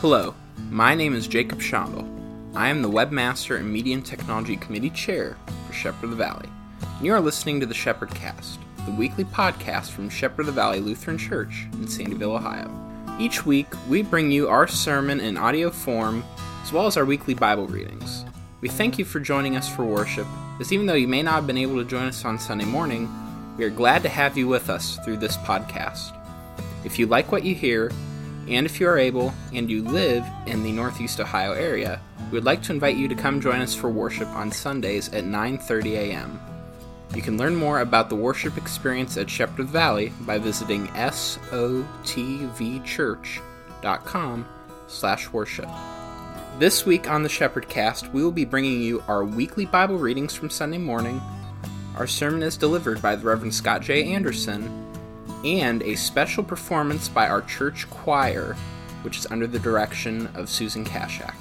Hello, my name is Jacob Schandel. I am the Webmaster and Media and Technology Committee Chair for Shepherd of the Valley. And you are listening to the Shepherd Cast, the weekly podcast from Shepherd of the Valley Lutheran Church in Sandyville, Ohio. Each week, we bring you our sermon in audio form, as well as our weekly Bible readings. We thank you for joining us for worship, as even though you may not have been able to join us on Sunday morning, we are glad to have you with us through this podcast. If you like what you hear, and if you are able and you live in the Northeast Ohio area, we would like to invite you to come join us for worship on Sundays at 9:30 a.m. You can learn more about the worship experience at Shepherd Valley by visiting sotvchurch.com/worship. This week on the Shepherd Cast, we will be bringing you our weekly Bible readings from Sunday morning. Our sermon is delivered by the Reverend Scott J. Anderson, and a special performance by our church choir, which is under the direction of Susan Kaschak.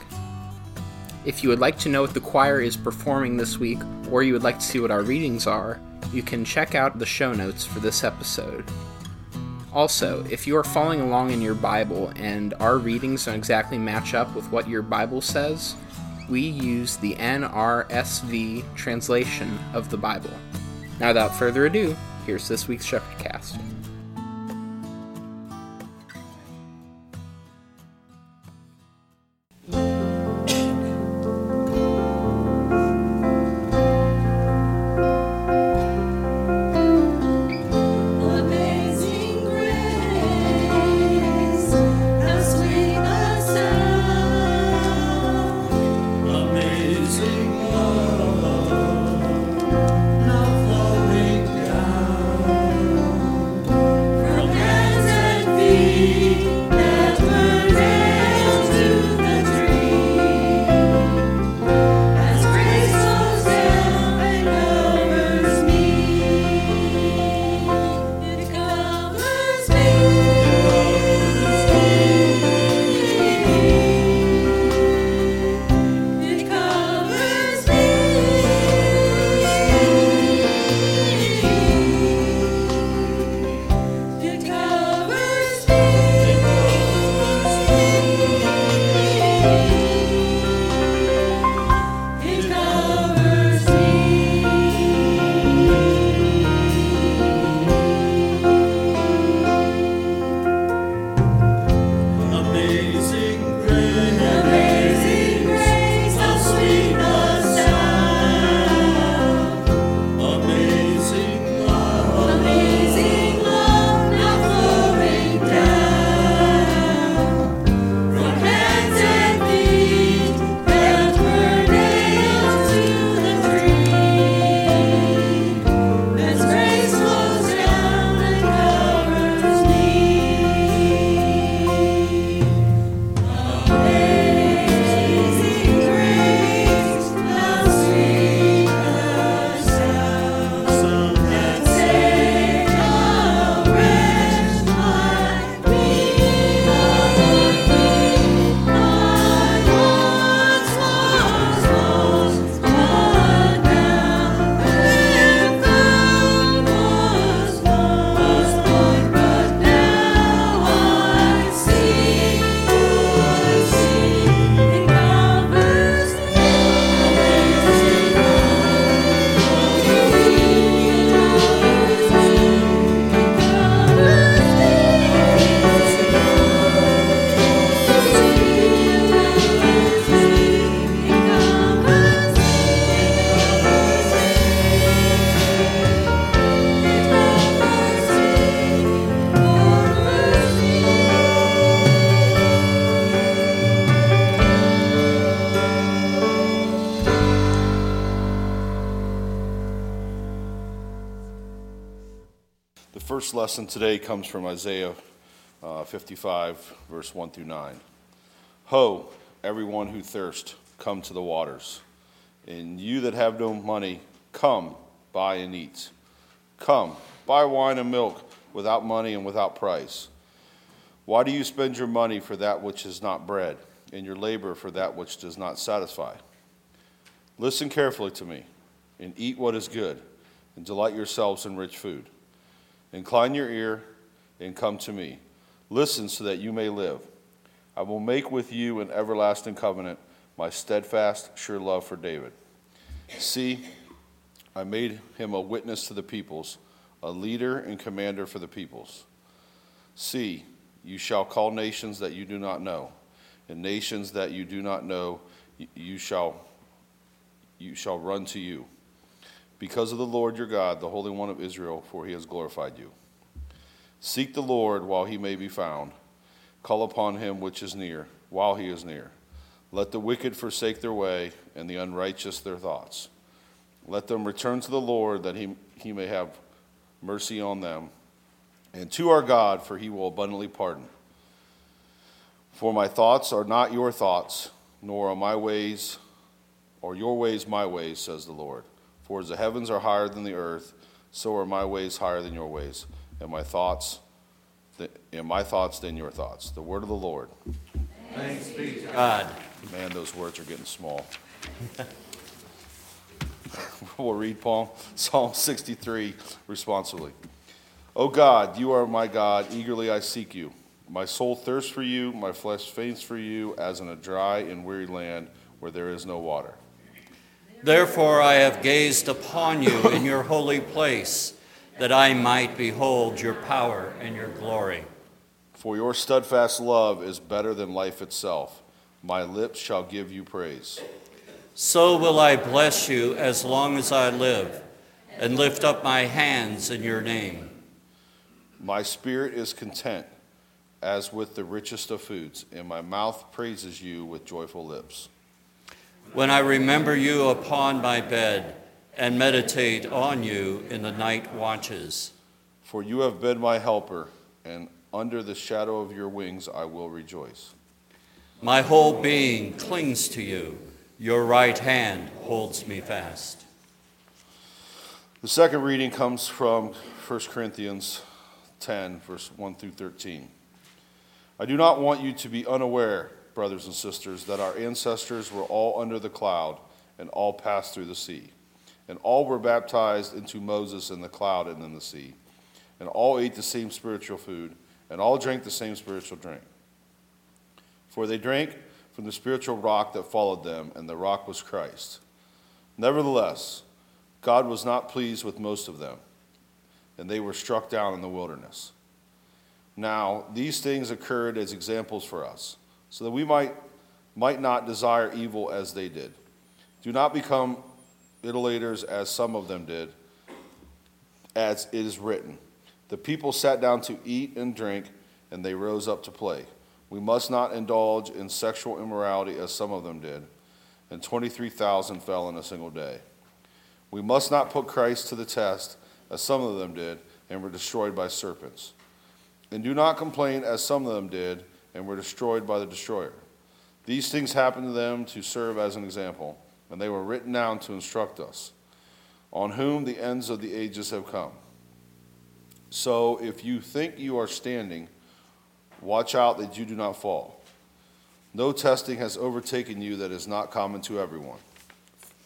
If you would like to know what the choir is performing this week, or you would like to see what our readings are, you can check out the show notes for this episode. Also, if you are following along in your Bible and our readings don't exactly match up with what your Bible says, we use the NRSV translation of the Bible. Now, without further ado, here's this week's Shepherd Cast. Lesson today comes from Isaiah uh, 55, verse 1 through 9. Ho, everyone who thirsts, come to the waters. And you that have no money, come, buy and eat. Come, buy wine and milk without money and without price. Why do you spend your money for that which is not bread, and your labor for that which does not satisfy? Listen carefully to me, and eat what is good, and delight yourselves in rich food. Incline your ear and come to me. Listen so that you may live. I will make with you an everlasting covenant, my steadfast, sure love for David. See, I made him a witness to the peoples, a leader and commander for the peoples. See, you shall call nations that you do not know, and nations that you do not know, you shall you shall run to you. Because of the Lord your God, the Holy One of Israel, for he has glorified you. Seek the Lord while he may be found. Call upon him which is near, while he is near. Let the wicked forsake their way, and the unrighteous their thoughts. Let them return to the Lord, that he, he may have mercy on them, and to our God, for he will abundantly pardon. For my thoughts are not your thoughts, nor are my ways, or your ways my ways, says the Lord. For as the heavens are higher than the earth, so are my ways higher than your ways, and my thoughts, and my thoughts than your thoughts. The word of the Lord. Thanks be to God. Man, those words are getting small. we'll read Paul Psalm 63 responsibly. O God, you are my God, eagerly I seek you. My soul thirsts for you, my flesh faints for you, as in a dry and weary land where there is no water. Therefore I have gazed upon you in your holy place, that I might behold your power and your glory. For your steadfast love is better than life itself. My lips shall give you praise. So will I bless you as long as I live, and lift up my hands in your name. My spirit is content, as with the richest of foods, and my mouth praises you with joyful lips. When I remember you upon my bed and meditate on you in the night watches. For you have been my helper, and under the shadow of your wings I will rejoice. My whole being clings to you. Your right hand holds me fast. The second reading comes from 1 Corinthians 10, verse 1 through 13. I do not want you to be unaware, brothers and sisters, that our ancestors were all under the cloud and all passed through the sea. And all were baptized into Moses in the cloud and in the sea. And all ate the same spiritual food, and all drank the same spiritual drink. For they drank from the spiritual rock that followed them, and the rock was Christ. Nevertheless, God was not pleased with most of them, and they were struck down in the wilderness. Now, these things occurred as examples for us, so that we might, might not desire evil as they did. Do not become idolaters as some of them did, as it is written. The people sat down to eat and drink, and they rose up to play. We must not indulge in sexual immorality as some of them did, and 23,000 fell in a single day. We must not put Christ to the test as some of them did, and were destroyed by serpents. And do not complain as some of them did, and were destroyed by the destroyer. These things happened to them to serve as an example, and they were written down to instruct us, on whom the ends of the ages have come. So if you think you are standing, watch out that you do not fall. No testing has overtaken you that is not common to everyone.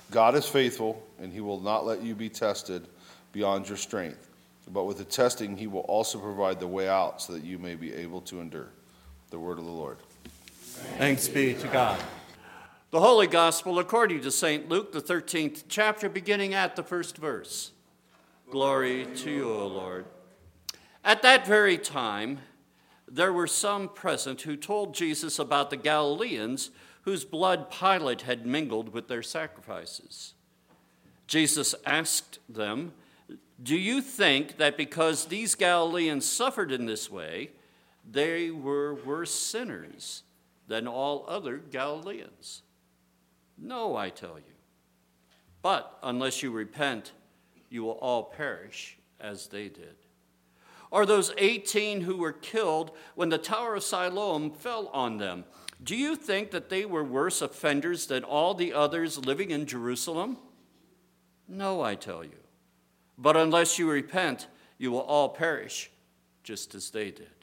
God is faithful, and he will not let you be tested beyond your strength. But with the testing, he will also provide the way out so that you may be able to endure. The word of the Lord. Thanks be to God. The Holy Gospel according to St. Luke, the 13th chapter, beginning at the first verse. Glory to you, O Lord. At that very time, there were some present who told Jesus about the Galileans whose blood Pilate had mingled with their sacrifices. Jesus asked them, Do you think that because these Galileans suffered in this way, they were worse sinners than all other Galileans? No, I tell you. But unless you repent, you will all perish as they did. Or those 18 who were killed when the Tower of Siloam fell on them. Do you think that they were worse offenders than all the others living in Jerusalem? No, I tell you. But unless you repent, you will all perish, just as they did.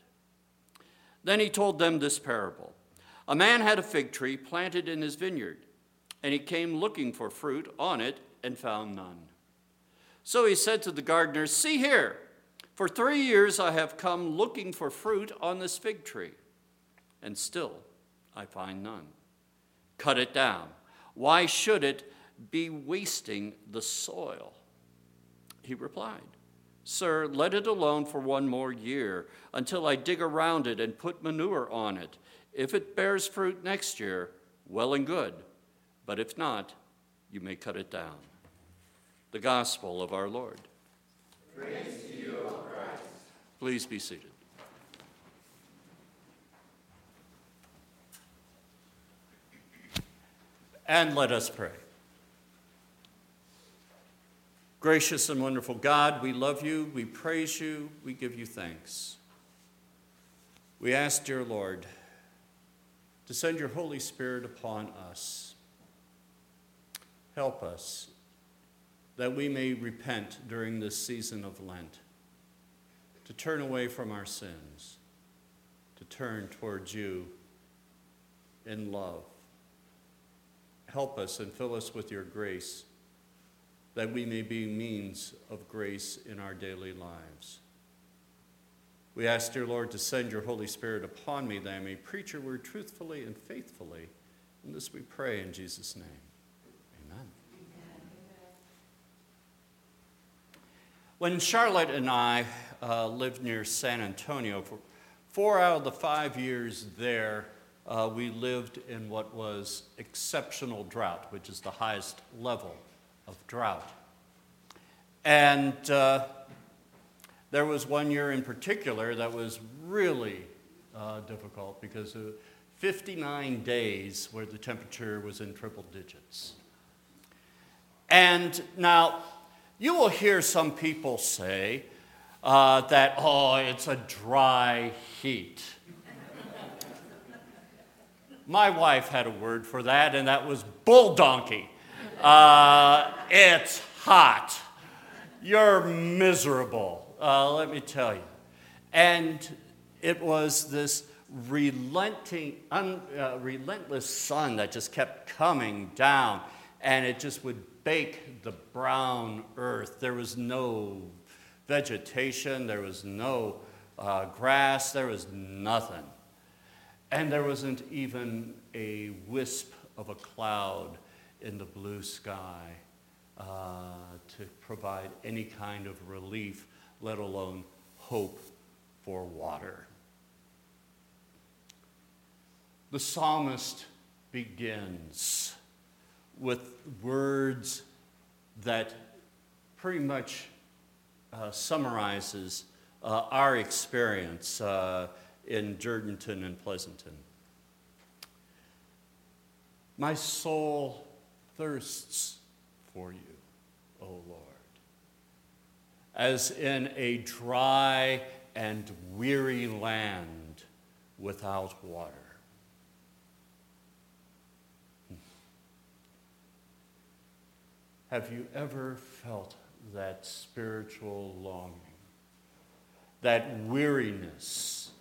Then he told them this parable A man had a fig tree planted in his vineyard, and he came looking for fruit on it and found none. So he said to the gardeners, See here, for three years I have come looking for fruit on this fig tree, and still I find none. Cut it down. Why should it be wasting the soil? He replied, Sir, let it alone for one more year until I dig around it and put manure on it. If it bears fruit next year, well and good. But if not, you may cut it down. The Gospel of our Lord. Praise to you, o Christ. Please be seated. And let us pray. Gracious and wonderful God, we love you, we praise you, we give you thanks. We ask, dear Lord, to send your Holy Spirit upon us. Help us that we may repent during this season of Lent, to turn away from our sins, to turn towards you in love. Help us and fill us with your grace that we may be means of grace in our daily lives. We ask, dear Lord, to send your Holy Spirit upon me that I may preach your word truthfully and faithfully. And this we pray in Jesus' name. Amen. When Charlotte and I uh, lived near San Antonio, for four out of the five years there, uh, we lived in what was exceptional drought, which is the highest level of drought. And uh, there was one year in particular that was really uh, difficult because of 59 days where the temperature was in triple digits. And now, you will hear some people say uh, that, oh, it's a dry heat. My wife had a word for that, and that was bull donkey. Uh, it's hot. You're miserable, uh, let me tell you. And it was this relenting, un, uh, relentless sun that just kept coming down, and it just would bake the brown earth. There was no vegetation, there was no uh, grass, there was nothing. And there wasn't even a wisp of a cloud in the blue sky uh, to provide any kind of relief, let alone hope for water. The psalmist begins with words that pretty much uh, summarizes uh, our experience uh, in Jourdanton and Pleasanton. My soul thirsts for you, O Lord, as in a dry and weary land without water. Hmm. Have you ever felt that spiritual longing, that weariness,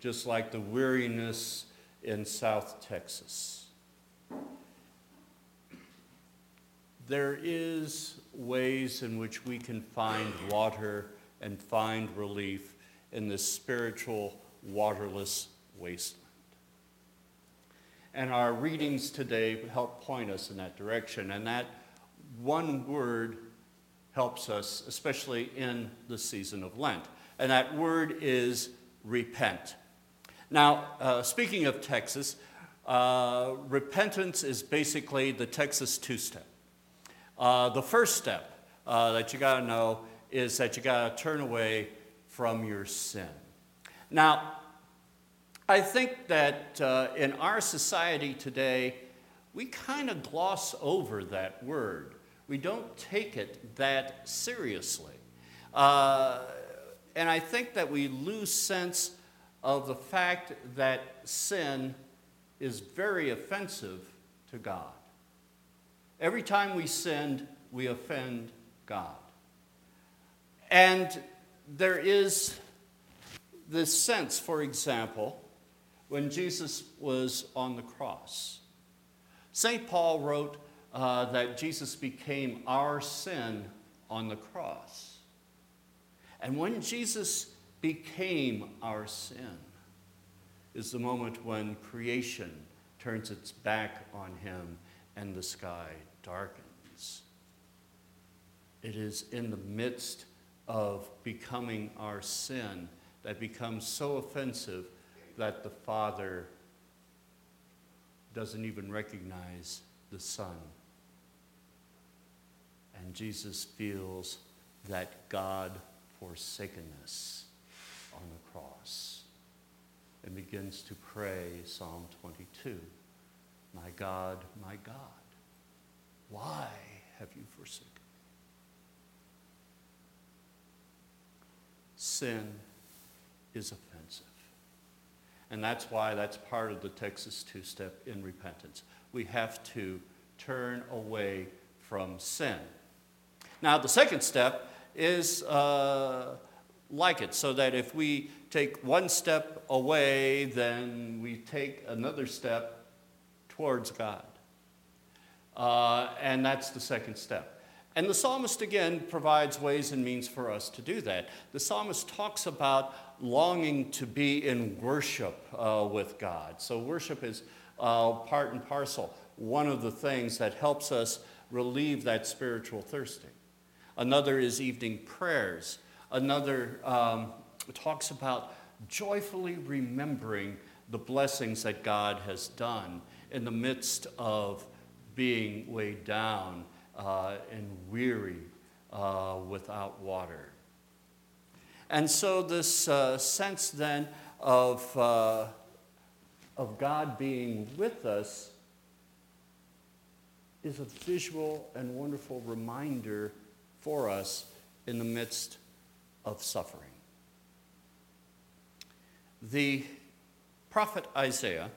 just like the weariness in South Texas? There is ways in which we can find water and find relief in this spiritual waterless wasteland. And our readings today help point us in that direction. And that one word helps us, especially in the season of Lent. And that word is repent. Now, uh, speaking of Texas, uh, repentance is basically the Texas two step. Uh, the first step uh, that you got to know is that you got to turn away from your sin. Now, I think that uh, in our society today, we kind of gloss over that word we don't take it that seriously. Uh, and I think that we lose sense of the fact that sin is very offensive to God. Every time we sin, we offend God. And there is this sense, for example, when Jesus was on the cross. St. Paul wrote uh, that Jesus became our sin on the cross. And when Jesus became our sin, is the moment when creation turns its back on him and the sky darkens. It is in the midst of becoming our sin that becomes so offensive that the Father doesn't even recognize the Son. And Jesus feels that God forsakenness on the cross and begins to pray Psalm 22 My God, my God, why have you forsaken me? Sin is offensive. And that's why that's part of the Texas two step in repentance. We have to turn away from sin. Now, the second step is uh, like it, so that if we take one step away, then we take another step towards God. Uh, and that's the second step. And the psalmist again provides ways and means for us to do that. The psalmist talks about longing to be in worship uh, with God. So, worship is uh, part and parcel, one of the things that helps us relieve that spiritual thirsting. Another is evening prayers. Another um, talks about joyfully remembering the blessings that God has done in the midst of being weighed down uh, and weary uh, without water. And so, this uh, sense then of, uh, of God being with us is a visual and wonderful reminder for us in the midst of suffering. The prophet Isaiah,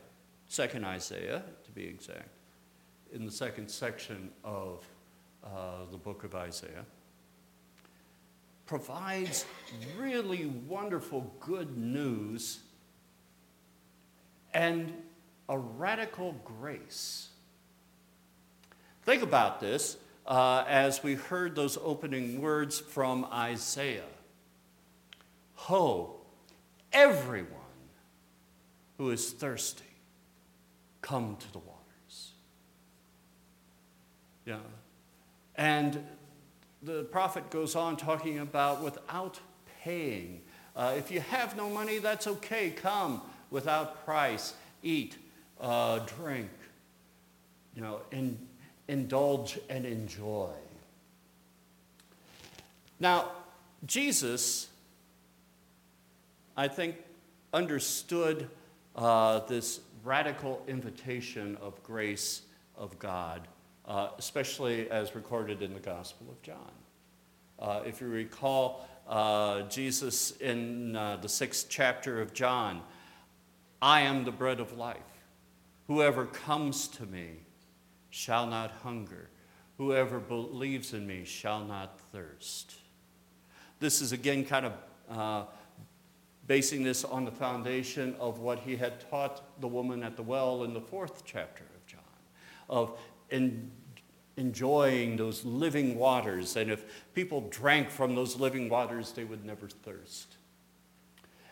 second Isaiah to be exact, in the second section of uh, the book of Isaiah, provides really wonderful good news and a radical grace. Think about this uh, as we heard those opening words from Isaiah Ho, everyone who is thirsty, come to the waters. Yeah. And the prophet goes on talking about without paying. Uh, if you have no money, that's okay. Come without price, eat, uh, drink, you know, in, indulge and enjoy. Now, Jesus, I think, understood uh, this radical invitation of grace of God uh, especially as recorded in the Gospel of John. Uh, if you recall, uh, Jesus in uh, the sixth chapter of John, I am the bread of life. Whoever comes to me shall not hunger. Whoever believes in me shall not thirst. This is again kind of uh, basing this on the foundation of what he had taught the woman at the well in the fourth chapter of John, of in enjoying those living waters. And if people drank from those living waters, they would never thirst.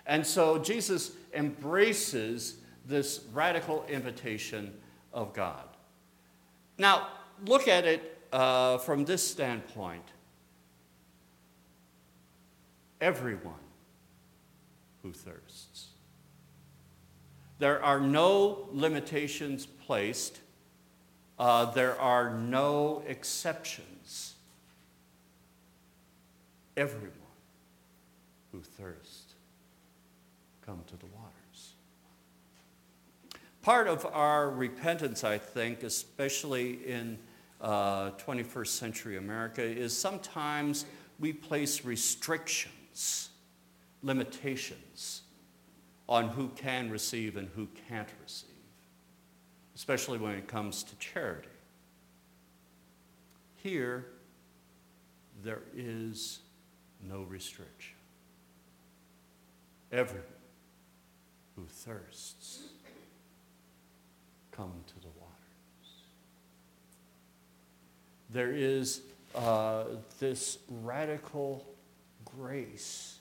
And so Jesus embraces this radical invitation of God. Now, look at it uh, from this standpoint. Everyone who thirsts. There are no limitations placed uh, there are no exceptions. Everyone who thirsts, come to the waters. Part of our repentance, I think, especially in uh, 21st century America, is sometimes we place restrictions, limitations on who can receive and who can't receive especially when it comes to charity. Here, there is no restriction. Everyone who thirsts, come to the waters. There is uh, this radical grace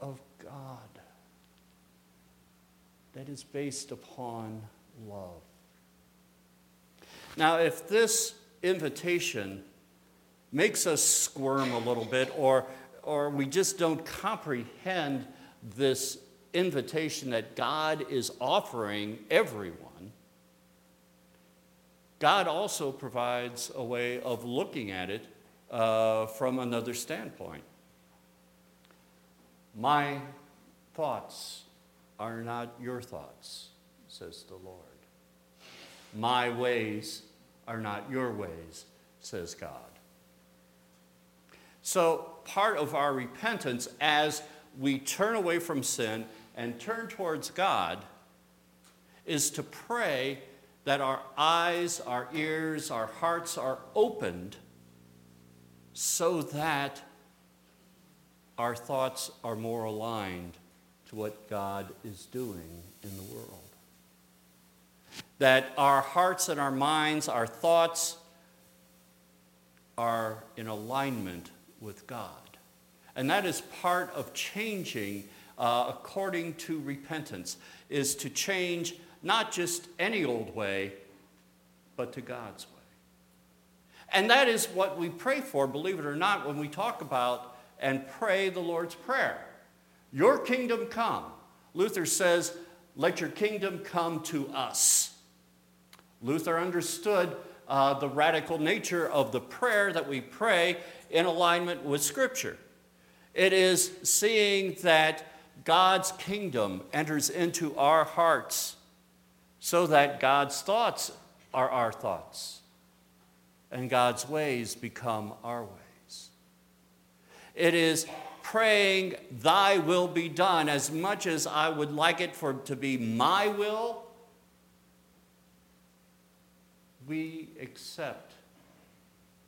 of God that is based upon love. Now, if this invitation makes us squirm a little bit, or, or we just don't comprehend this invitation that God is offering everyone, God also provides a way of looking at it uh, from another standpoint. My thoughts are not your thoughts, says the Lord. My ways are not your ways, says God. So, part of our repentance as we turn away from sin and turn towards God is to pray that our eyes, our ears, our hearts are opened so that our thoughts are more aligned to what God is doing in the world. That our hearts and our minds, our thoughts are in alignment with God. And that is part of changing uh, according to repentance, is to change not just any old way, but to God's way. And that is what we pray for, believe it or not, when we talk about and pray the Lord's Prayer. Your kingdom come. Luther says, Let your kingdom come to us. Luther understood uh, the radical nature of the prayer that we pray in alignment with Scripture. It is seeing that God's kingdom enters into our hearts so that God's thoughts are our thoughts and God's ways become our ways. It is praying, Thy will be done, as much as I would like it for to be my will. We accept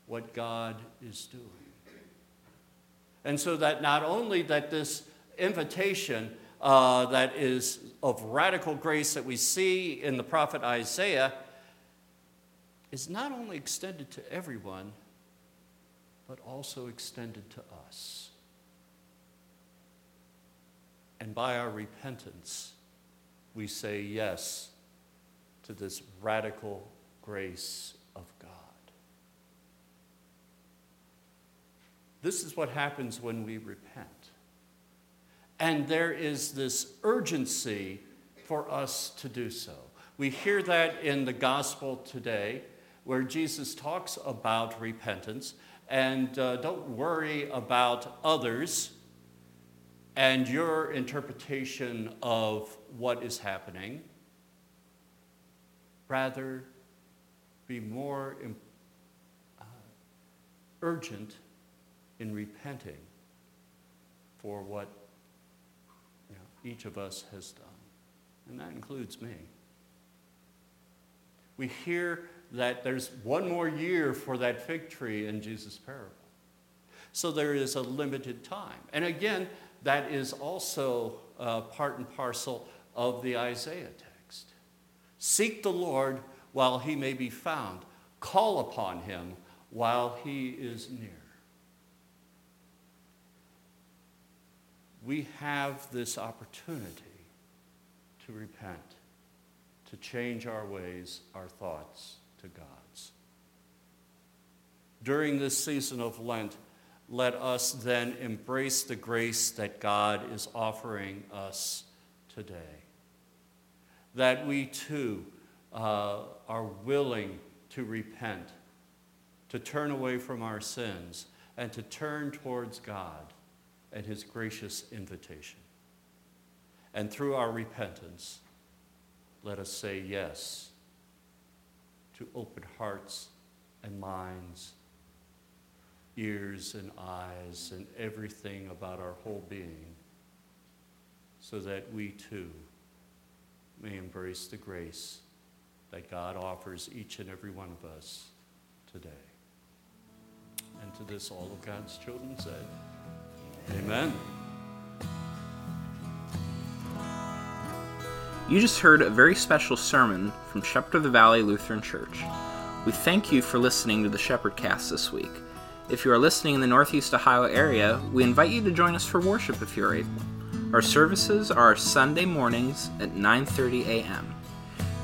what God is doing. And so that not only that this invitation uh, that is of radical grace that we see in the prophet Isaiah is not only extended to everyone, but also extended to us. And by our repentance, we say yes to this radical grace of God. This is what happens when we repent. And there is this urgency for us to do so. We hear that in the gospel today, where Jesus talks about repentance and uh, don't worry about others and your interpretation of what is happening. Rather, be more uh, urgent in repenting for what you know, each of us has done. And that includes me. We hear that there's one more year for that fig tree in Jesus' parable. So there is a limited time. And again, that is also uh, part and parcel of the Isaiah text. Seek the Lord while he may be found, call upon him while he is near. We have this opportunity to repent, to change our ways, our thoughts to God's. During this season of Lent, let us then embrace the grace that God is offering us today. That we too uh, are willing to repent, to turn away from our sins, and to turn towards God and His gracious invitation. And through our repentance, let us say yes to open hearts and minds ears and eyes and everything about our whole being so that we too may embrace the grace that God offers each and every one of us today. And to this, all of God's children said, Amen. You just heard a very special sermon from Shepherd of the Valley Lutheran Church. We thank you for listening to the Shepherd Cast this week. If you are listening in the Northeast Ohio area, we invite you to join us for worship if you are able. Our services are Sunday mornings at 9:30 a.m.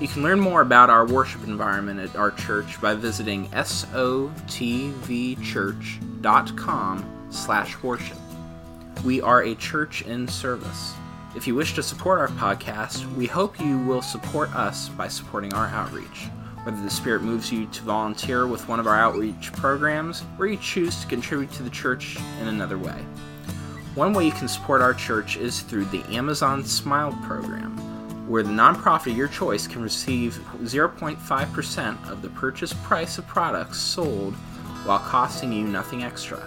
You can learn more about our worship environment at our church by visiting sotvchurch.com/worship. We are a church in service. If you wish to support our podcast, we hope you will support us by supporting our outreach. Whether the Spirit moves you to volunteer with one of our outreach programs, or you choose to contribute to the church in another way. One way you can support our church is through the Amazon Smile program, where the nonprofit of your choice can receive 0.5% of the purchase price of products sold while costing you nothing extra.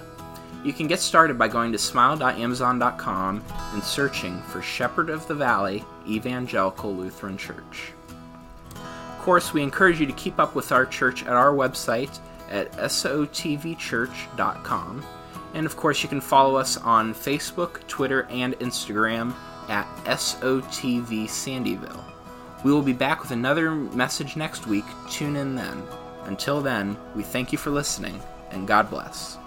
You can get started by going to smile.amazon.com and searching for Shepherd of the Valley Evangelical Lutheran Church. Of course, we encourage you to keep up with our church at our website at sotvchurch.com. And of course, you can follow us on Facebook, Twitter, and Instagram at SOTV Sandyville. We will be back with another message next week. Tune in then. Until then, we thank you for listening, and God bless.